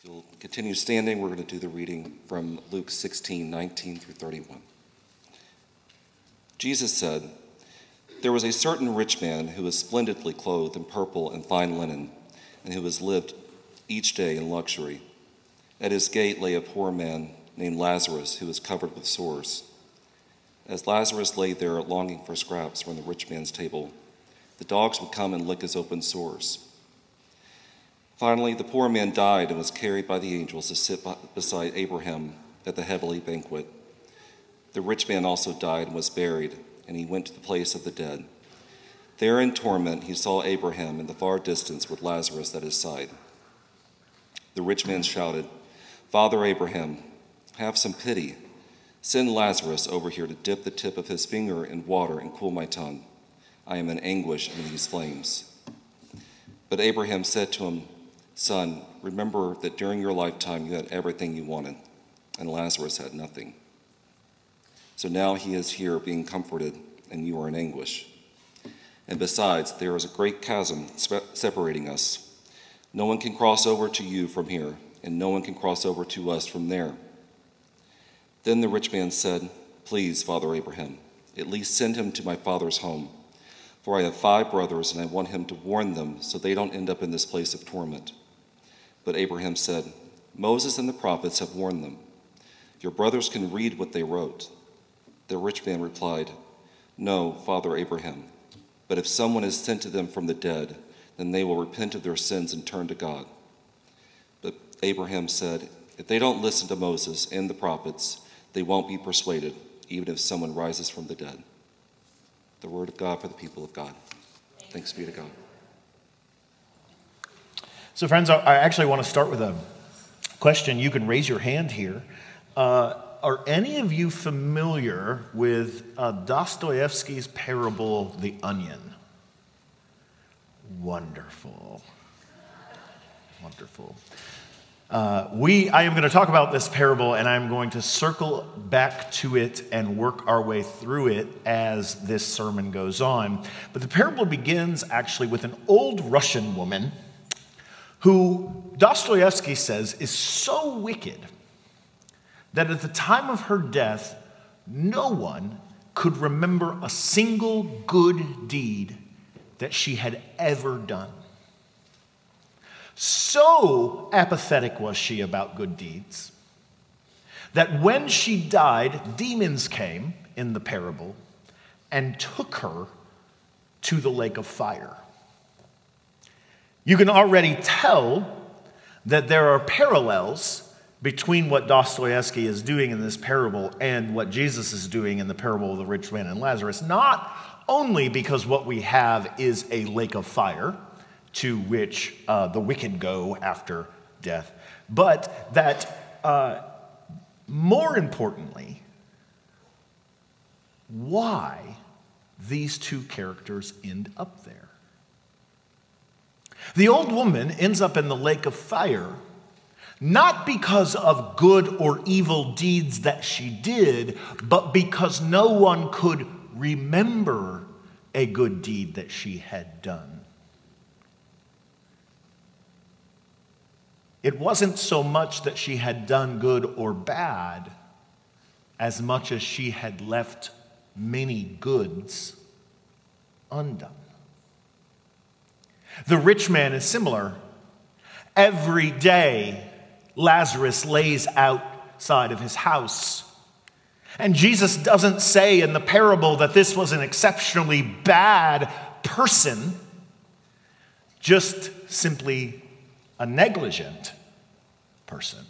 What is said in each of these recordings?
If you'll continue standing, we're going to do the reading from Luke 16, 19 through 31. Jesus said, There was a certain rich man who was splendidly clothed in purple and fine linen, and who has lived each day in luxury. At his gate lay a poor man named Lazarus, who was covered with sores. As Lazarus lay there longing for scraps from the rich man's table, the dogs would come and lick his open sores. Finally, the poor man died and was carried by the angels to sit beside Abraham at the heavenly banquet. The rich man also died and was buried, and he went to the place of the dead. There in torment, he saw Abraham in the far distance with Lazarus at his side. The rich man shouted, Father Abraham, have some pity. Send Lazarus over here to dip the tip of his finger in water and cool my tongue. I am in anguish in these flames. But Abraham said to him, Son, remember that during your lifetime you had everything you wanted, and Lazarus had nothing. So now he is here being comforted, and you are in anguish. And besides, there is a great chasm separating us. No one can cross over to you from here, and no one can cross over to us from there. Then the rich man said, Please, Father Abraham, at least send him to my father's home. For I have five brothers, and I want him to warn them so they don't end up in this place of torment. But Abraham said, Moses and the prophets have warned them. Your brothers can read what they wrote. The rich man replied, No, Father Abraham, but if someone is sent to them from the dead, then they will repent of their sins and turn to God. But Abraham said, If they don't listen to Moses and the prophets, they won't be persuaded, even if someone rises from the dead. The word of God for the people of God. Thanks be to God. So, friends, I actually want to start with a question. You can raise your hand here. Uh, are any of you familiar with uh, Dostoevsky's parable, The Onion? Wonderful. Wonderful. Uh, we, I am going to talk about this parable and I'm going to circle back to it and work our way through it as this sermon goes on. But the parable begins actually with an old Russian woman who Dostoevsky says is so wicked that at the time of her death, no one could remember a single good deed that she had ever done. So apathetic was she about good deeds that when she died, demons came in the parable and took her to the lake of fire. You can already tell that there are parallels between what Dostoevsky is doing in this parable and what Jesus is doing in the parable of the rich man and Lazarus, not only because what we have is a lake of fire to which uh, the wicked go after death, but that uh, more importantly, why these two characters end up there. The old woman ends up in the lake of fire not because of good or evil deeds that she did, but because no one could remember a good deed that she had done. It wasn't so much that she had done good or bad, as much as she had left many goods undone. The rich man is similar. Every day, Lazarus lays outside of his house. And Jesus doesn't say in the parable that this was an exceptionally bad person, just simply a negligent person.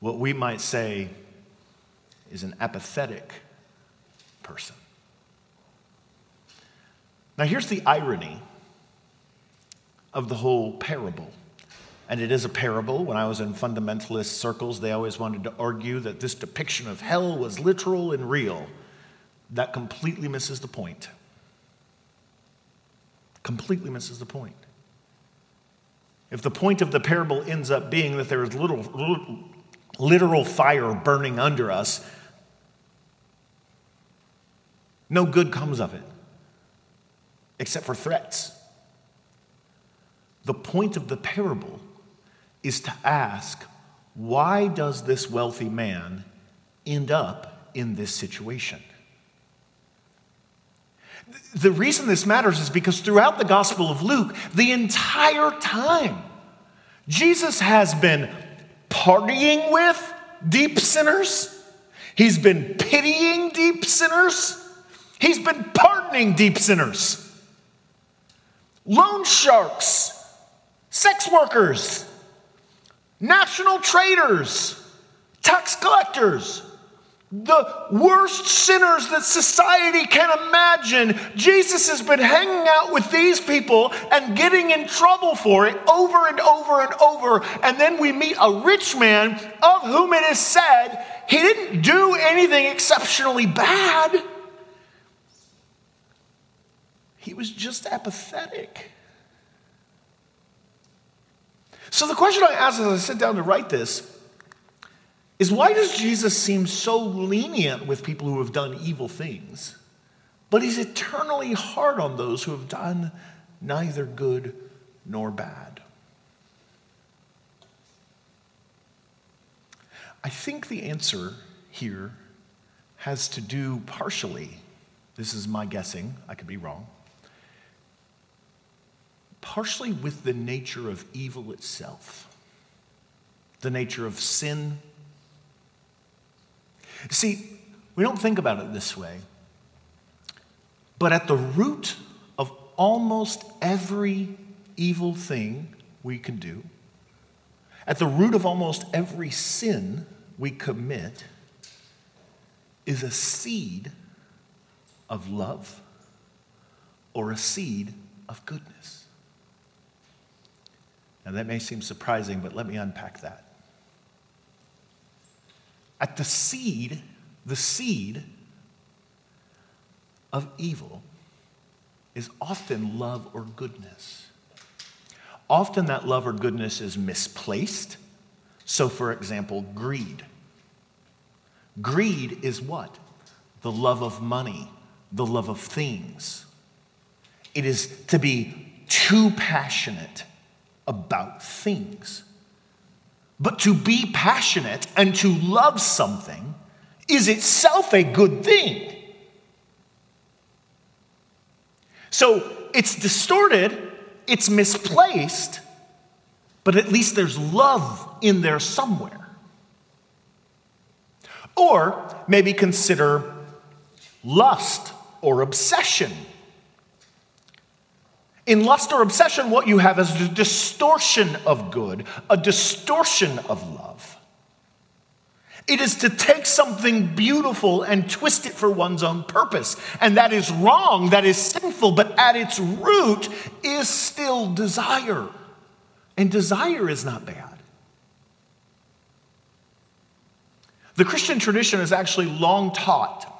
What we might say is an apathetic person. Now, here's the irony of the whole parable. And it is a parable. When I was in fundamentalist circles, they always wanted to argue that this depiction of hell was literal and real. That completely misses the point. Completely misses the point. If the point of the parable ends up being that there is little, literal fire burning under us, no good comes of it except for threats. The point of the parable is to ask, why does this wealthy man end up in this situation? The reason this matters is because throughout the Gospel of Luke, the entire time, Jesus has been partying with deep sinners, he's been pitying deep sinners, he's been pardoning deep sinners. Loan sharks, sex workers, national traders, tax collectors, the worst sinners that society can imagine. Jesus has been hanging out with these people and getting in trouble for it over and over and over. And then we meet a rich man of whom it is said he didn't do anything exceptionally bad, he was just apathetic. So, the question I ask as I sit down to write this is why does Jesus seem so lenient with people who have done evil things, but he's eternally hard on those who have done neither good nor bad? I think the answer here has to do partially, this is my guessing, I could be wrong, partially with the nature of evil itself, the nature of sin See, we don't think about it this way, but at the root of almost every evil thing we can do, at the root of almost every sin we commit, is a seed of love or a seed of goodness. Now, that may seem surprising, but let me unpack that. At the seed, the seed of evil is often love or goodness. Often that love or goodness is misplaced. So, for example, greed. Greed is what? The love of money, the love of things. It is to be too passionate about things. But to be passionate and to love something is itself a good thing. So it's distorted, it's misplaced, but at least there's love in there somewhere. Or maybe consider lust or obsession in lust or obsession, what you have is a distortion of good, a distortion of love. It is to take something beautiful and twist it for one's own purpose. And that is wrong, that is sinful, but at its root is still desire. And desire is not bad. The Christian tradition has actually long taught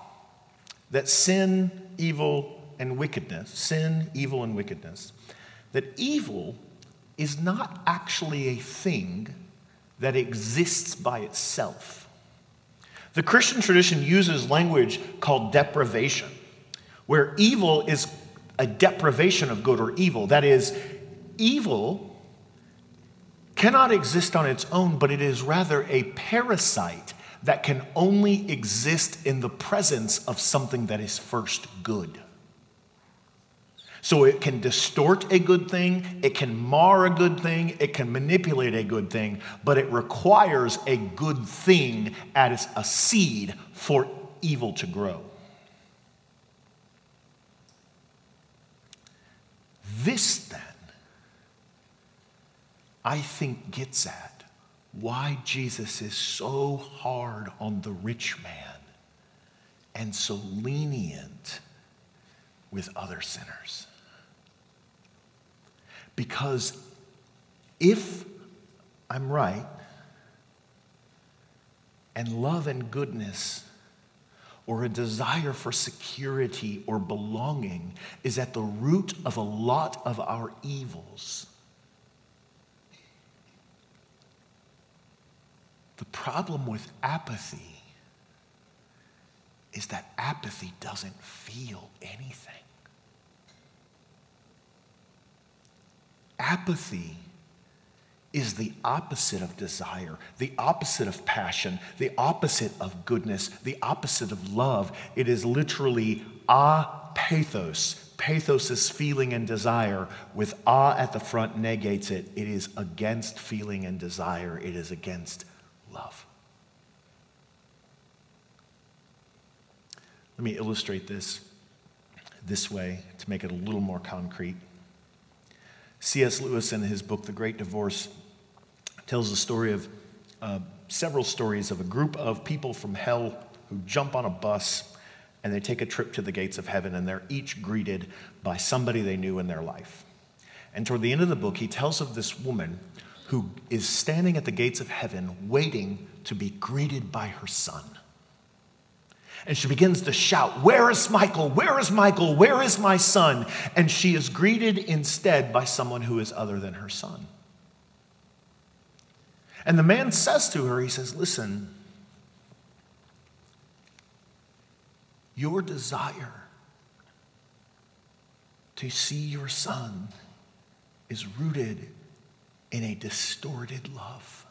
that sin, evil, and wickedness, sin, evil, and wickedness, that evil is not actually a thing that exists by itself. The Christian tradition uses language called deprivation, where evil is a deprivation of good or evil. That is, evil cannot exist on its own, but it is rather a parasite that can only exist in the presence of something that is first good. So it can distort a good thing, it can mar a good thing, it can manipulate a good thing, but it requires a good thing as a seed for evil to grow. This, then, I think gets at why Jesus is so hard on the rich man and so lenient with other sinners. Because if I'm right, and love and goodness or a desire for security or belonging is at the root of a lot of our evils. The problem with apathy is that apathy doesn't feel anything. Apathy is the opposite of desire, the opposite of passion, the opposite of goodness, the opposite of love. It is literally ah pathos. Pathos is feeling and desire, with ah at the front negates it. It is against feeling and desire, it is against love. Let me illustrate this this way to make it a little more concrete. C.S. Lewis, in his book, The Great Divorce, tells the story of uh, several stories of a group of people from hell who jump on a bus and they take a trip to the gates of heaven, and they're each greeted by somebody they knew in their life. And toward the end of the book, he tells of this woman who is standing at the gates of heaven waiting to be greeted by her son. And she begins to shout, Where is Michael? Where is Michael? Where is my son? And she is greeted instead by someone who is other than her son. And the man says to her, He says, Listen, your desire to see your son is rooted in a distorted love.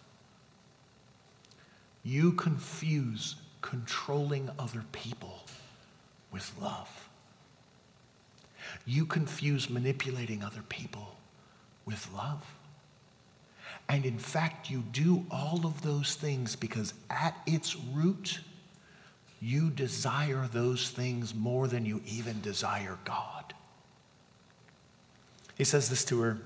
You confuse controlling other people with love. You confuse manipulating other people with love. And in fact, you do all of those things because at its root, you desire those things more than you even desire God. He says this to her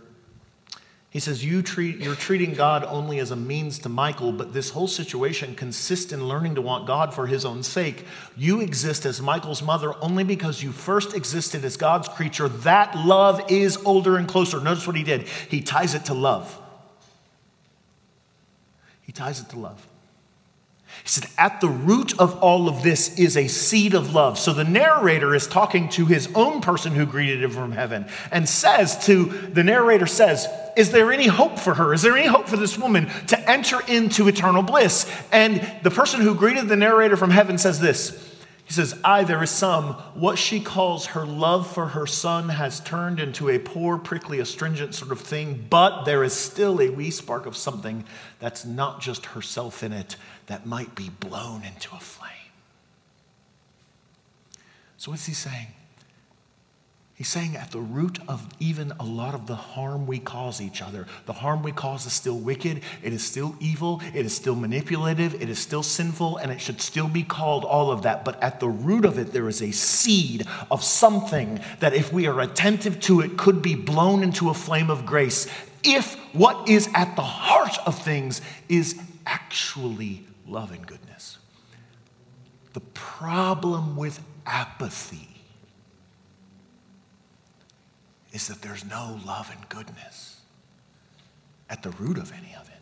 he says, you treat, You're treating God only as a means to Michael, but this whole situation consists in learning to want God for his own sake. You exist as Michael's mother only because you first existed as God's creature. That love is older and closer. Notice what he did. He ties it to love. He ties it to love. He said, At the root of all of this is a seed of love. So the narrator is talking to his own person who greeted him from heaven and says to the narrator, says, Is there any hope for her? Is there any hope for this woman to enter into eternal bliss? And the person who greeted the narrator from heaven says this he says, I, there is some, what she calls her love for her son has turned into a poor, prickly, astringent sort of thing, but there is still a wee spark of something that's not just herself in it that might be blown into a flame. So, what's he saying? He's saying at the root of even a lot of the harm we cause each other, the harm we cause is still wicked, it is still evil, it is still manipulative, it is still sinful, and it should still be called all of that. But at the root of it, there is a seed of something that, if we are attentive to it, could be blown into a flame of grace. If what is at the heart of things is actually love and goodness. The problem with apathy is that there's no love and goodness at the root of any of it.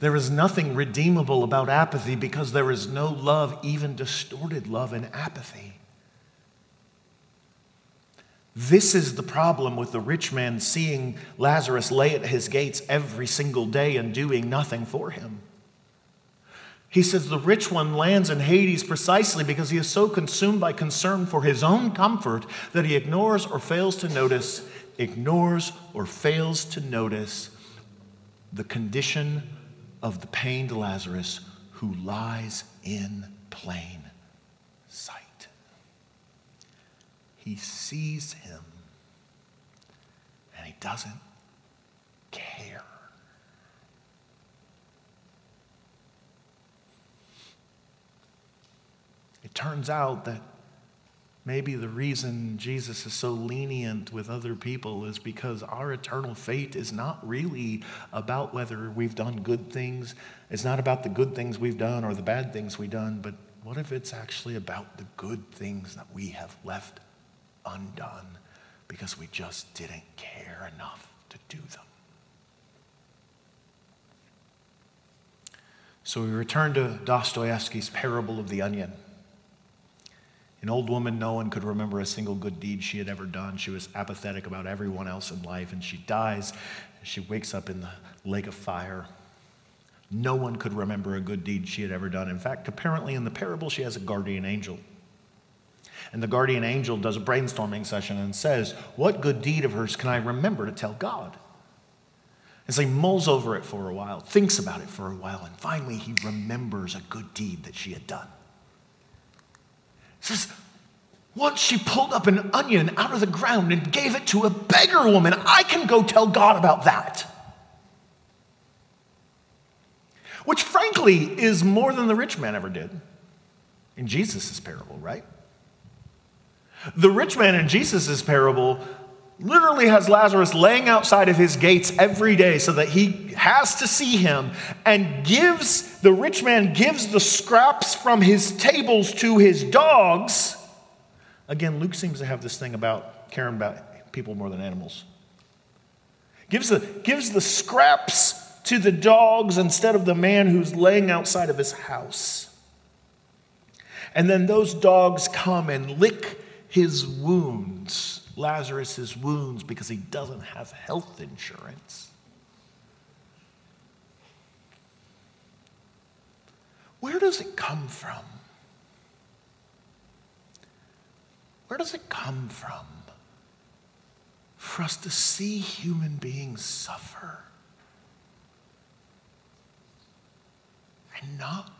There is nothing redeemable about apathy because there is no love, even distorted love, in apathy. This is the problem with the rich man seeing Lazarus lay at his gates every single day and doing nothing for him. He says the rich one lands in Hades precisely because he is so consumed by concern for his own comfort that he ignores or fails to notice, ignores or fails to notice the condition of the pained Lazarus who lies in plain sight. He sees him and he doesn't care. It turns out that maybe the reason Jesus is so lenient with other people is because our eternal fate is not really about whether we've done good things. It's not about the good things we've done or the bad things we've done, but what if it's actually about the good things that we have left undone because we just didn't care enough to do them? So we return to Dostoevsky's Parable of the Onion. An old woman, no one could remember a single good deed she had ever done. She was apathetic about everyone else in life, and she dies. She wakes up in the lake of fire. No one could remember a good deed she had ever done. In fact, apparently in the parable, she has a guardian angel. And the guardian angel does a brainstorming session and says, What good deed of hers can I remember to tell God? And so he mulls over it for a while, thinks about it for a while, and finally he remembers a good deed that she had done. Says, once she pulled up an onion out of the ground and gave it to a beggar woman. I can go tell God about that. Which, frankly, is more than the rich man ever did in Jesus' parable, right? The rich man in Jesus' parable literally has Lazarus laying outside of his gates every day so that he has to see him and gives, the rich man gives the scraps from his tables to his dogs Again, Luke seems to have this thing about caring about people more than animals. Gives the, gives the scraps to the dogs instead of the man who's laying outside of his house. And then those dogs come and lick his wounds, Lazarus's wounds, because he doesn't have health insurance. Where does it come from? Where does it come from? For us to see human beings suffer and not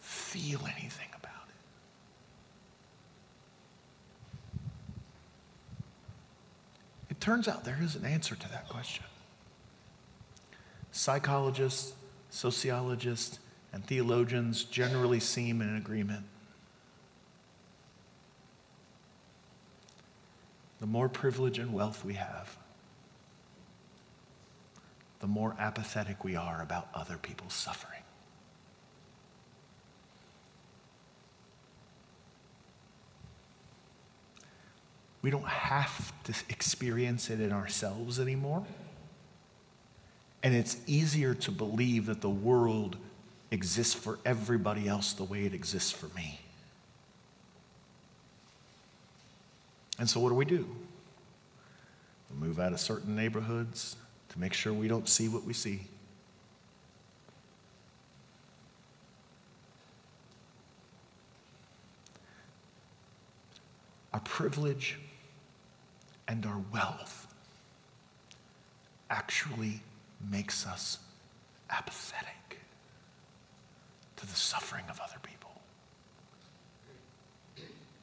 feel anything about it. It turns out there is an answer to that question. Psychologists, sociologists, and theologians generally seem in agreement. the more privilege and wealth we have, the more apathetic we are about other people's suffering. We don't have to experience it in ourselves anymore. And it's easier to believe that the world exists for everybody else the way it exists for me. And so, what do we do? We move out of certain neighborhoods to make sure we don't see what we see. Our privilege and our wealth actually makes us apathetic to the suffering of other people.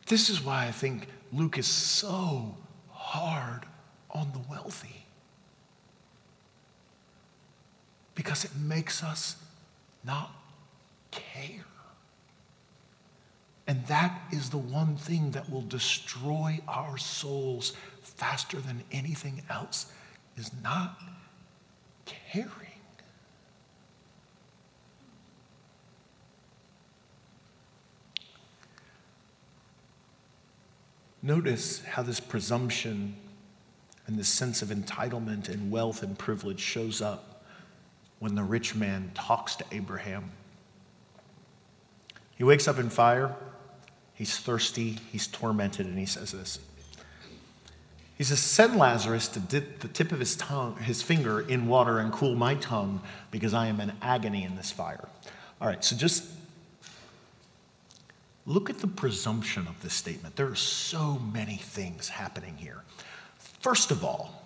This is why I think Luke is so hard on the wealthy because it makes us not care. And that is the one thing that will destroy our souls faster than anything else is not caring. Notice how this presumption and this sense of entitlement and wealth and privilege shows up when the rich man talks to Abraham. He wakes up in fire, he's thirsty, he's tormented, and he says this. He says, Send Lazarus to dip the tip of his tongue, his finger in water and cool my tongue, because I am in agony in this fire. All right, so just Look at the presumption of this statement. There are so many things happening here. First of all,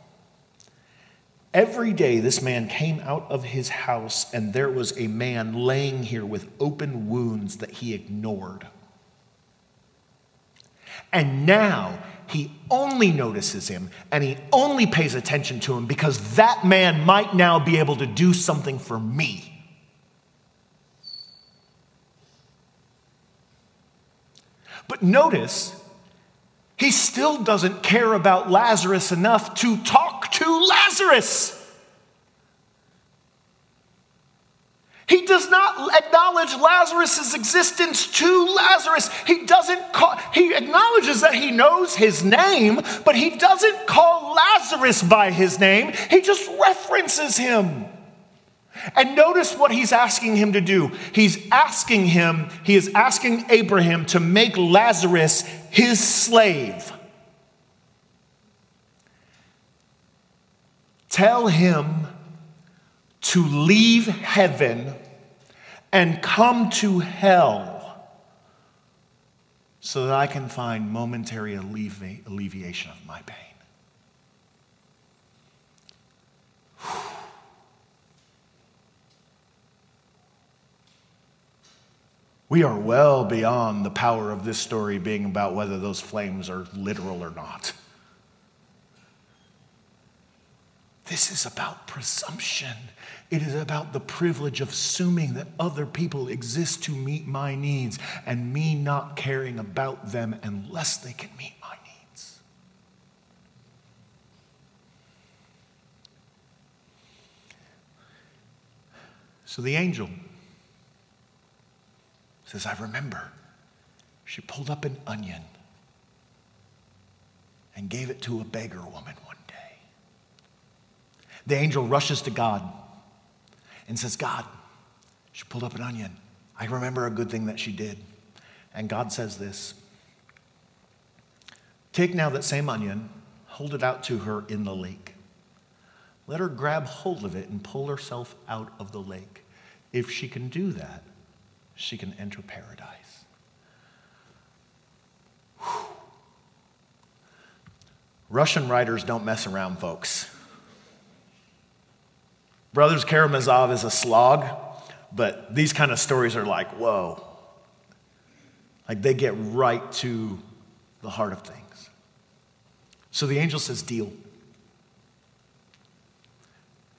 every day this man came out of his house, and there was a man laying here with open wounds that he ignored. And now he only notices him and he only pays attention to him because that man might now be able to do something for me. But notice, he still doesn't care about Lazarus enough to talk to Lazarus. He does not acknowledge Lazarus' existence to Lazarus. He doesn't call, he acknowledges that he knows his name, but he doesn't call Lazarus by his name. He just references him. And notice what he's asking him to do. He's asking him, he is asking Abraham to make Lazarus his slave. Tell him to leave heaven and come to hell so that I can find momentary allevi- alleviation of my pain. We are well beyond the power of this story being about whether those flames are literal or not. This is about presumption it is about the privilege of assuming that other people exist to meet my needs and me not caring about them unless they can meet my needs. So the angel says, I remember. She pulled up an onion and gave it to a beggar woman one day. The angel rushes to God and says, God, she pulled up an onion. I remember a good thing that she did. And God says this Take now that same onion, hold it out to her in the lake. Let her grab hold of it and pull herself out of the lake. If she can do that, she can enter paradise. Whew. Russian writers don't mess around, folks. Brothers Karamazov is a slog, but these kind of stories are like, whoa. Like they get right to the heart of things. So the angel says, deal.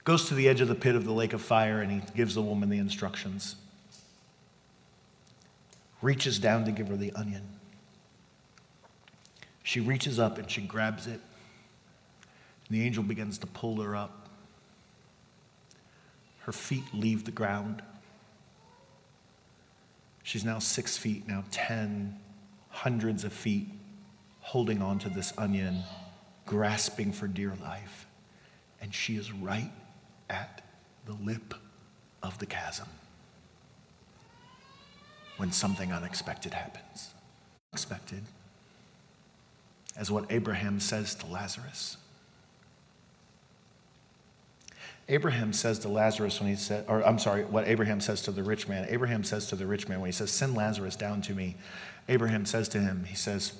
Goes to the edge of the pit of the lake of fire and he gives the woman the instructions reaches down to give her the onion. She reaches up and she grabs it. And the angel begins to pull her up. Her feet leave the ground. She's now six feet, now ten, hundreds of feet, holding on to this onion, grasping for dear life. And she is right at the lip of the chasm when something unexpected happens. Unexpected as what Abraham says to Lazarus. Abraham says to Lazarus when he said, or I'm sorry, what Abraham says to the rich man. Abraham says to the rich man when he says, Send Lazarus down to me. Abraham says to him, He says,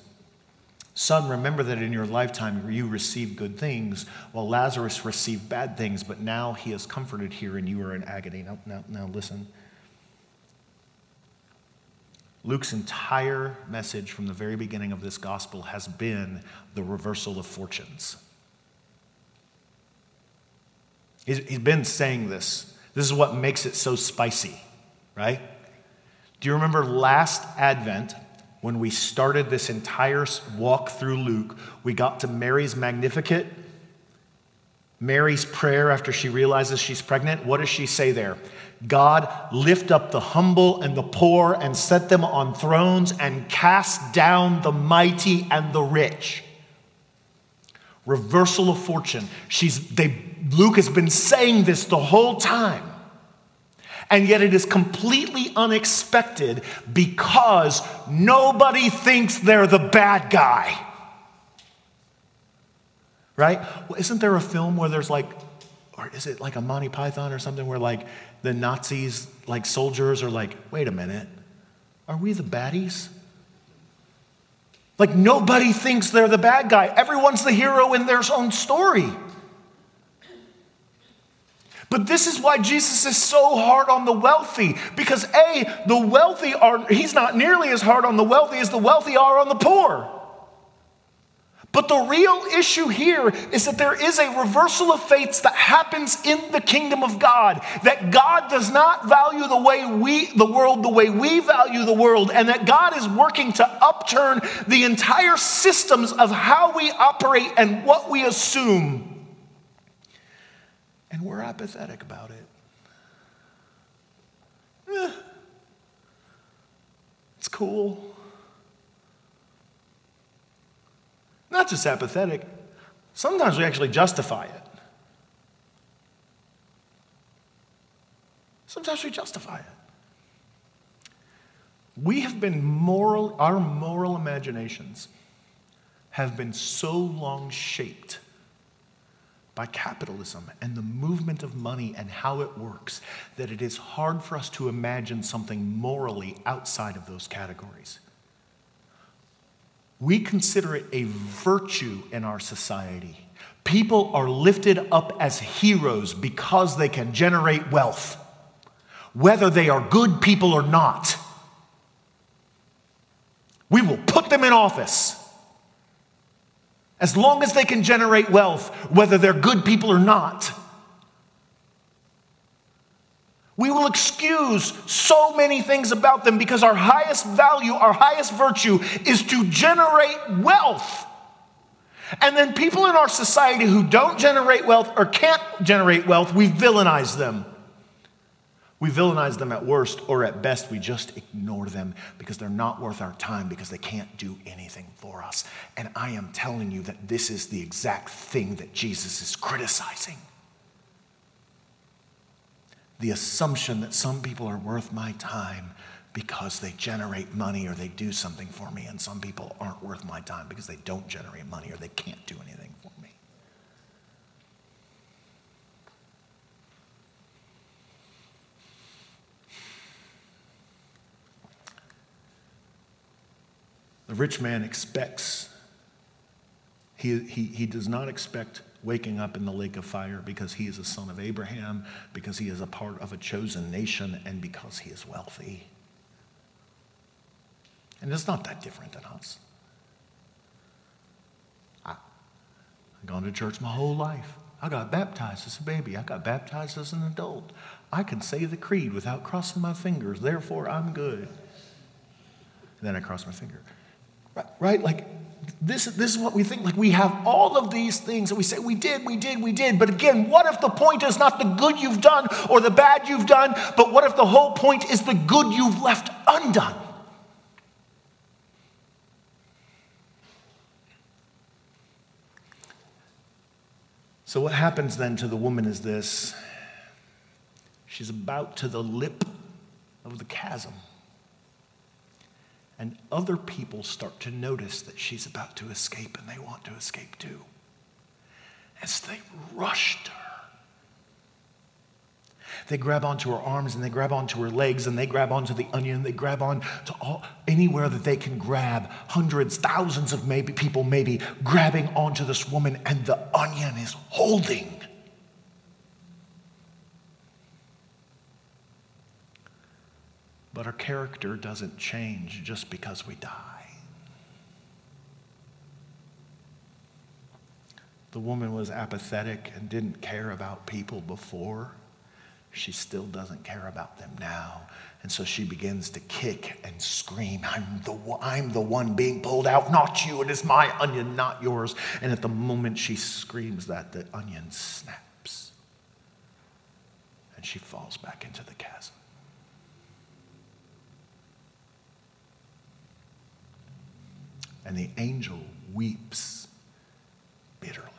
Son, remember that in your lifetime you received good things, while Lazarus received bad things, but now he is comforted here and you are in agony. Now, now, now listen. Luke's entire message from the very beginning of this gospel has been the reversal of fortunes. He's, he's been saying this. This is what makes it so spicy, right? Do you remember last Advent when we started this entire walk through Luke? We got to Mary's Magnificat. Mary's prayer after she realizes she's pregnant. What does she say there? God, lift up the humble and the poor and set them on thrones and cast down the mighty and the rich. Reversal of fortune. She's, they, Luke has been saying this the whole time. And yet it is completely unexpected because nobody thinks they're the bad guy. Right? Well, isn't there a film where there's like, or is it like a Monty Python or something where like the Nazis, like soldiers, are like, wait a minute, are we the baddies? Like nobody thinks they're the bad guy. Everyone's the hero in their own story. But this is why Jesus is so hard on the wealthy. Because A, the wealthy are, he's not nearly as hard on the wealthy as the wealthy are on the poor. But the real issue here is that there is a reversal of fates that happens in the kingdom of God. That God does not value the way we the world the way we value the world and that God is working to upturn the entire systems of how we operate and what we assume. And we're apathetic about it. Eh. It's cool. Not just apathetic, sometimes we actually justify it. Sometimes we justify it. We have been moral, our moral imaginations have been so long shaped by capitalism and the movement of money and how it works that it is hard for us to imagine something morally outside of those categories. We consider it a virtue in our society. People are lifted up as heroes because they can generate wealth, whether they are good people or not. We will put them in office. As long as they can generate wealth, whether they're good people or not. We will excuse so many things about them because our highest value, our highest virtue is to generate wealth. And then people in our society who don't generate wealth or can't generate wealth, we villainize them. We villainize them at worst, or at best, we just ignore them because they're not worth our time because they can't do anything for us. And I am telling you that this is the exact thing that Jesus is criticizing the assumption that some people are worth my time because they generate money or they do something for me, and some people aren't worth my time because they don't generate money or they can't do anything for me. The rich man expects, he, he, he does not expect waking up in the lake of fire because he is a son of Abraham, because he is a part of a chosen nation, and because he is wealthy. And it's not that different than us. I've gone to church my whole life. I got baptized as a baby. I got baptized as an adult. I can say the creed without crossing my fingers, therefore I'm good. And then I cross my finger. Right? right? Like, this, this is what we think. Like we have all of these things and we say, we did, we did, we did. But again, what if the point is not the good you've done or the bad you've done, but what if the whole point is the good you've left undone? So, what happens then to the woman is this she's about to the lip of the chasm. And other people start to notice that she's about to escape and they want to escape too. As they rush to her, they grab onto her arms and they grab onto her legs and they grab onto the onion. They grab on to all, anywhere that they can grab. Hundreds, thousands of maybe people maybe grabbing onto this woman, and the onion is holding. But our character doesn't change just because we die. The woman was apathetic and didn't care about people before. She still doesn't care about them now. And so she begins to kick and scream, I'm the, I'm the one being pulled out, not you. It is my onion, not yours. And at the moment she screams that, the onion snaps. And she falls back into the chasm. And the angel weeps bitterly.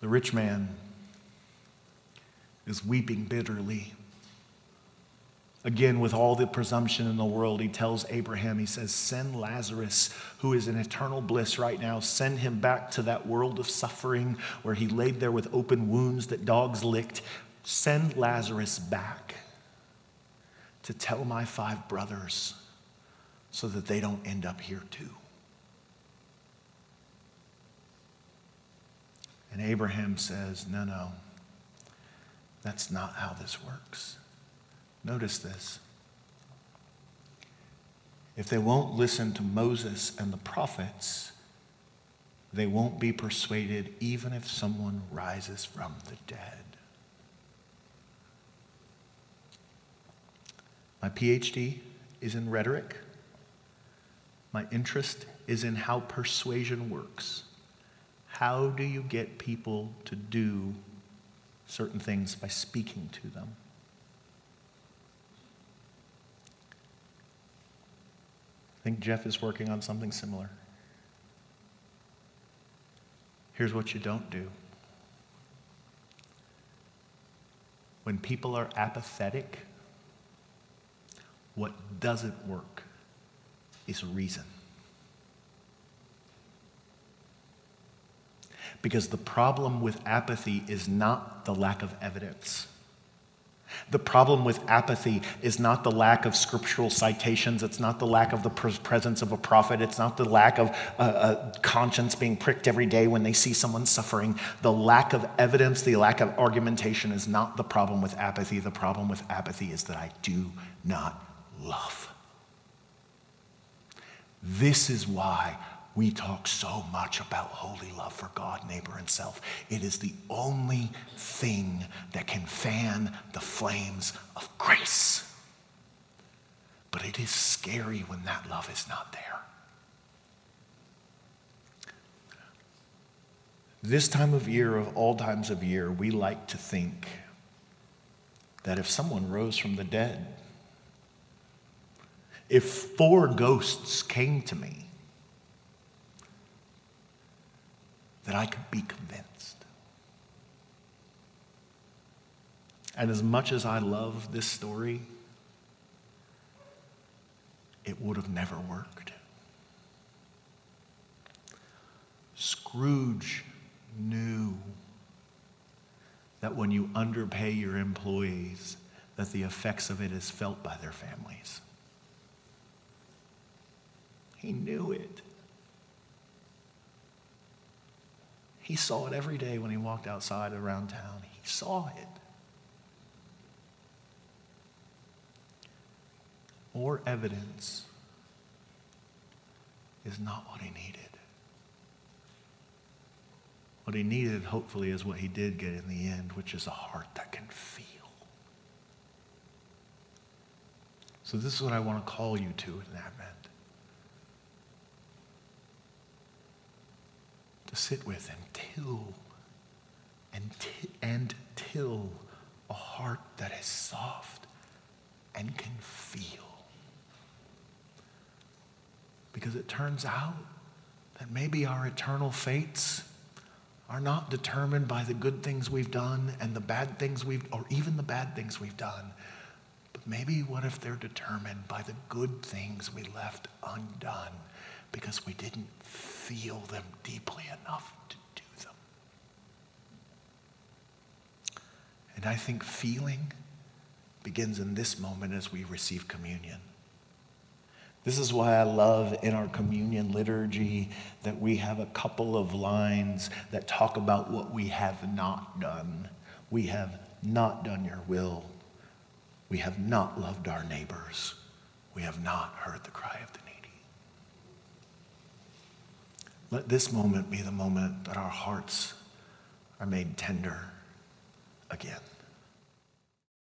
The rich man is weeping bitterly. Again, with all the presumption in the world, he tells Abraham, he says, Send Lazarus, who is in eternal bliss right now, send him back to that world of suffering where he laid there with open wounds that dogs licked. Send Lazarus back to tell my five brothers so that they don't end up here too. And Abraham says, No, no, that's not how this works. Notice this. If they won't listen to Moses and the prophets, they won't be persuaded even if someone rises from the dead. My PhD is in rhetoric. My interest is in how persuasion works. How do you get people to do certain things by speaking to them? I think Jeff is working on something similar. Here's what you don't do. When people are apathetic, what doesn't work is reason. Because the problem with apathy is not the lack of evidence. The problem with apathy is not the lack of scriptural citations. It's not the lack of the presence of a prophet. It's not the lack of a, a conscience being pricked every day when they see someone suffering. The lack of evidence, the lack of argumentation is not the problem with apathy. The problem with apathy is that I do not love. This is why we talk so much about holy love for God, neighbor, and self. It is the only thing that can fan the flames of grace. But it is scary when that love is not there. This time of year, of all times of year, we like to think that if someone rose from the dead, if four ghosts came to me, that I could be convinced. And as much as I love this story, it would have never worked. Scrooge knew that when you underpay your employees, that the effects of it is felt by their families. He knew it. He saw it every day when he walked outside around town. He saw it. More evidence is not what he needed. What he needed, hopefully, is what he did get in the end, which is a heart that can feel. So, this is what I want to call you to in that Advent. To sit with and till and, t- and till a heart that is soft and can feel. Because it turns out that maybe our eternal fates are not determined by the good things we've done and the bad things we've, or even the bad things we've done. But maybe what if they're determined by the good things we left undone because we didn't feel them deeply enough to do them? And I think feeling begins in this moment as we receive communion. This is why I love in our communion liturgy that we have a couple of lines that talk about what we have not done. We have not done your will. We have not loved our neighbors. We have not heard the cry of the Let this moment be the moment that our hearts are made tender again.